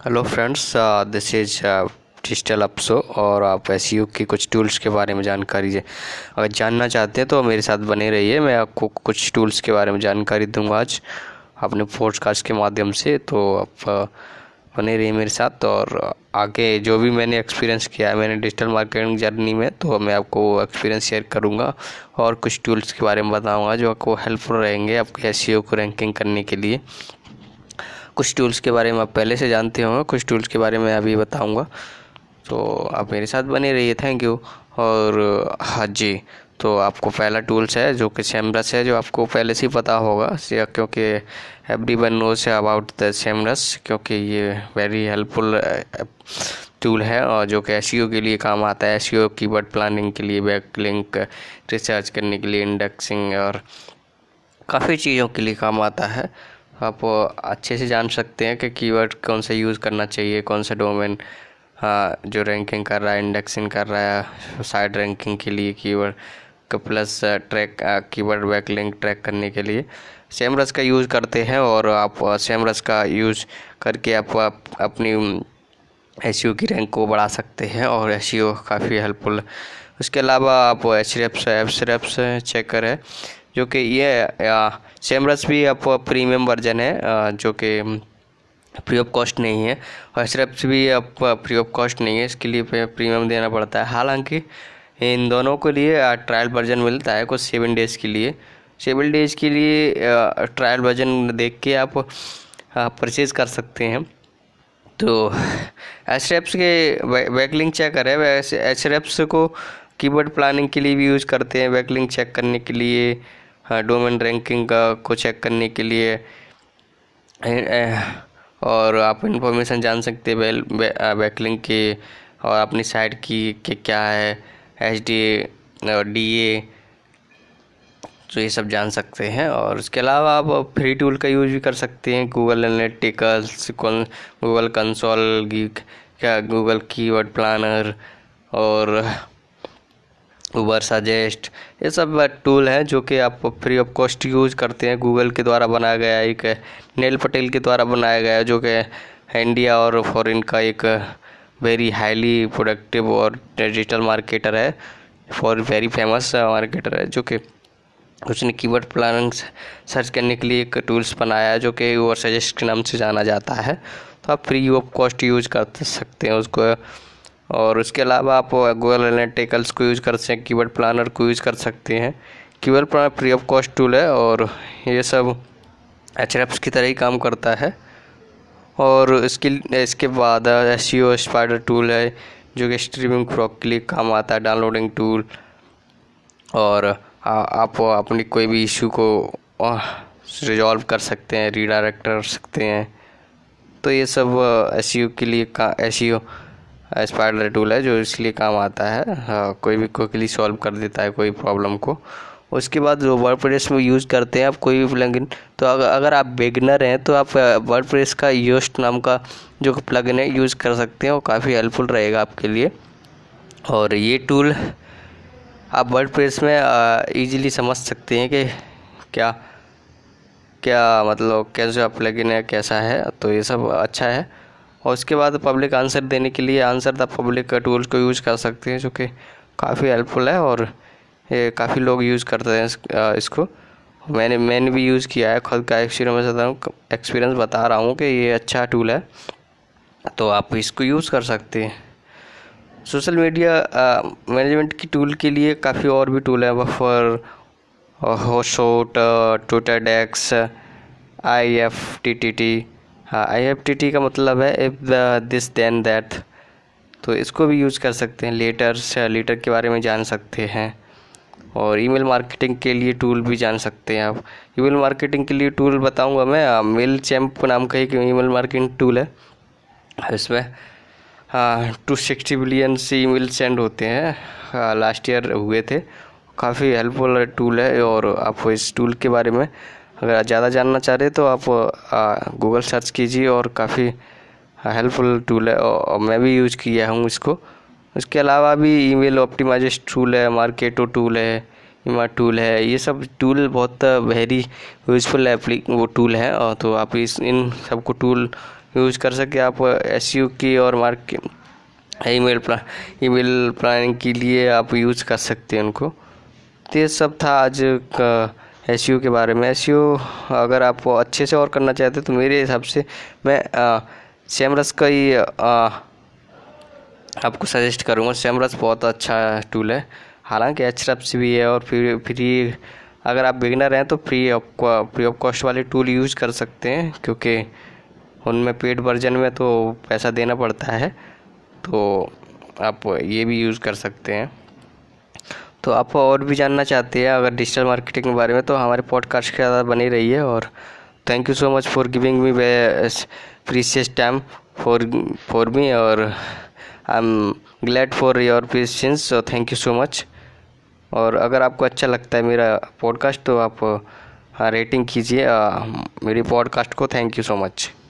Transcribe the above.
Hello friends this is digital अपसो और आप S के कुछ टूल्स के बारे में जानकारी अगर जानना चाहते हैं तो मेरे साथ बने रहिए। मैं आपको कुछ टूल्स के बारे में जानकारी दूँगा आज अपने पॉडकास्ट के माध्यम से। तो आप uh, बने रहिए मेरे साथ और आगे जो भी मैंने एक्सपीरियंस किया है मैंने डिजिटल मार्केटिंग जर्नी में तो मैं आपको एक्सपीरियंस शेयर करूँगा और कुछ टूल्स के बारे में बताऊँगा जो आपको हेल्पफुल रहेंगे आपके एस को रैंकिंग करने के लिए। कुछ टूल्स के बारे में आप पहले से जानते होंगे, कुछ टूल्स के बारे में अभी बताऊँगा। तो आप मेरे साथ बने रहिए थैंक यू और हाँ जी तो आपको पहला टूल्स है, जो कि सेमरस है, जो आपको पहले से ही पता होगा क्योंकि everyone knows about the Semrush क्योंकि ये वेरी हेल्पफुल टूल है, और जो कि एस e के लिए काम आता है एस कीवर्ड प्लानिंग के लिए बैक लिंक रिसर्च करने के लिए इंडेक्सिंग और काफ़ी चीज़ों के लिए काम आता है। आप अच्छे से जान सकते हैं कि कीवर्ड कौन सा यूज़ करना चाहिए कौन सा डोमेन हाँ जो रैंकिंग कर रहा है इंडेक्सिंग कर रहा है साइड रैंकिंग के लिए कीवर्ड का plus track keyword backlink track करने के लिए। सेम रस का यूज़ करते हैं और आप सेमरस का यूज़ करके आप, आप अपनी एस की रैंक को बढ़ा सकते हैं और एस काफ़ी हेल्पफुल। उसके अलावा आप Ahrefs Ahrefs checker है जो कि ये सेमरस भी आप प्रीमियम वर्जन है जो कि फ्री ऑफ़ कॉस्ट नहीं है। और सिर्फ़ भी आप फ्री ऑफ़ कॉस्ट नहीं है, इसके लिए प्रीमियम देना पड़ता है। हालाँकि, इन दोनों के लिए ट्रायल वर्जन मिलता है कुछ सेवन डेज़ के लिए। सेवन डेज़ के लिए ट्रायल वर्जन देख के आप परचेज़ कर सकते हैं। तो एच रेप्स के बैकलिंग चेकर है वैसे एच को कीबोर्ड प्लानिंग के लिए भी यूज़ करते हैं बैकलिंग चेक करने के लिए। डोमेन रैंकिंग का को चेक करने के लिए और आप इन्फॉर्मेशन जान सकते हैं बैकलिंग के, और अपनी साइट की, कि क्या है एच डी और डी ए तो ये सब जान सकते हैं। और उसके अलावा आप फ्री टूल का यूज़ भी कर सकते हैं गूगल एनालिटिकल्स गूगल कंसोल क्या गूगल कीवर्ड प्लानर और ऊबर सजेस्ट ये सब टूल हैं जो कि आप फ्री ऑफ़ कॉस्ट यूज़ करते हैं। गूगल के द्वारा बनाया गया एक नील पटेल के द्वारा बनाया गया, जो कि इंडिया और फॉरेन का एक वेरी हाईली प्रोडक्टिव और डिजिटल मार्केटर है। फॉर वेरी फ़ेमस मार्केटर है, जो कि उसने कीवर्ड प्लानिंग सर्च करने के लिए एक टूल्स बनाया है, जो कि ऊबर सजेस्ट के नाम से जाना जाता है। तो आप फ्री ऑफ़ कॉस्ट यूज़ कर सकते हैं उसको। और उसके अलावा आप गूगल एनालिटिकल्स को यूज़ कर सकते हैं कीवर्ड प्लानर को यूज़ कर सकते हैं। Keyword planner free of cost tool है और ये सब एच की तरह ही काम करता है। और इसके इसके बाद एस स्पाइडर टूल है जो कि स्ट्रीमिंग फ्रॉक के लिए काम आता है डाउनलोडिंग टूल और आ, आप अपनी कोई भी इशू को रिजॉल्व कर सकते हैं रीडायरेक्ट कर सकते हैं। तो ये सब एस के लिए का एस स्पाइडर टूल है जो इसलिए काम आता है। हाँ, कोई भी क्विकली सॉल्व कर देता है कोई प्रॉब्लम को। उसके बाद जो वर्ड प्रेस में यूज़ करते हैं आप कोई भी प्लगइन तो अगर अगर आप बिगनर हैं तो आप वर्ड प्रेस का योस्ट नाम का जो प्लगइन है यूज़ कर सकते हैं वो काफ़ी हेल्पफुल रहेगा आपके लिए। और ये टूल आप वर्ड प्रेस में ईजिली समझ सकते हैं कि क्या क्या मतलब कैसा प्लगइन है कैसा है तो ये सब अच्छा है। और उसके बाद पब्लिक आंसर देने के लिए आंसर द पब्लिक टूल्स को यूज़ कर सकते हैं, जो कि काफ़ी हेल्पफुल है और ये काफ़ी लोग यूज़ करते हैं इसको। मैंने मैंने भी यूज़ किया है, खुद का एक्सपीरियंस बता रहा एक्सपीरियंस बता रहा हूँ कि ये अच्छा टूल है तो आप इसको यूज़ कर सकते हैं। सोशल मीडिया मैनेजमेंट की टूल के लिए काफ़ी और भी टूल है Buffer Hootsuite Twitter decks I F T T T हाँ आई एफ़ टी टी का मतलब है इफ़ दिस दैन दैट तो इसको भी यूज़ कर सकते हैं लेटर्स या लेटर के बारे में जान सकते हैं। और ईमेल मार्केटिंग के लिए टूल भी जान सकते हैं आप। ईमेल मार्केटिंग के लिए टूल बताऊँगा मैं। मेल चैम्प नाम का एक ईमेल मार्केटिंग टूल है। इसमें हाँ टू सिक्सटी बिलियन से ईमेल सेंड होते हैं। लास्ट ईयर हुए थे। काफ़ी हेल्पफुल टूल है और आप इस टूल के बारे में अगर ज़्यादा जानना चाह रहे तो आप गूगल सर्च कीजिए और काफ़ी हेल्पफुल टूल है और मैं भी यूज़ किया हूँ इसको। उसके अलावा भी ईमेल ऑप्टिमाइजेशन टूल है मार्केटो टूल है इमा टूल है, ये सब टूल बहुत वेरी यूज़फुल एप्ली वो टूल है। और तो आप इस, इन सबको टूल यूज़ कर सके आप एस की और market email plan email planning के लिए आप यूज़ कर सकते हैं उनको। तो ये सब था आज का एस के बारे में। एस अगर आप अच्छे से और करना चाहते तो मेरे हिसाब से मैं सेमरस का ही आपको सजेस्ट करूँगा। सेमरस बहुत अच्छा टूल है। हालाँकि एच से भी है और फिर, फ्री अगर आप बिगनर हैं तो free of free of cost वाले टूल यूज़ कर सकते हैं, क्योंकि उनमें पेड वर्जन में तो पैसा देना पड़ता है तो आप ये भी यूज़ कर सकते हैं। तो आप और भी जानना चाहते हैं अगर डिजिटल मार्केटिंग के बारे में तो हमारे पॉडकास्ट के ज़्यादा बनी रही है और thank you so much for giving me precious time for for me और I am glad for your patience so thank you so much और अगर आपको अच्छा लगता है मेरा पॉडकास्ट तो आप रेटिंग कीजिए मेरी पॉडकास्ट को थैंक यू सो मच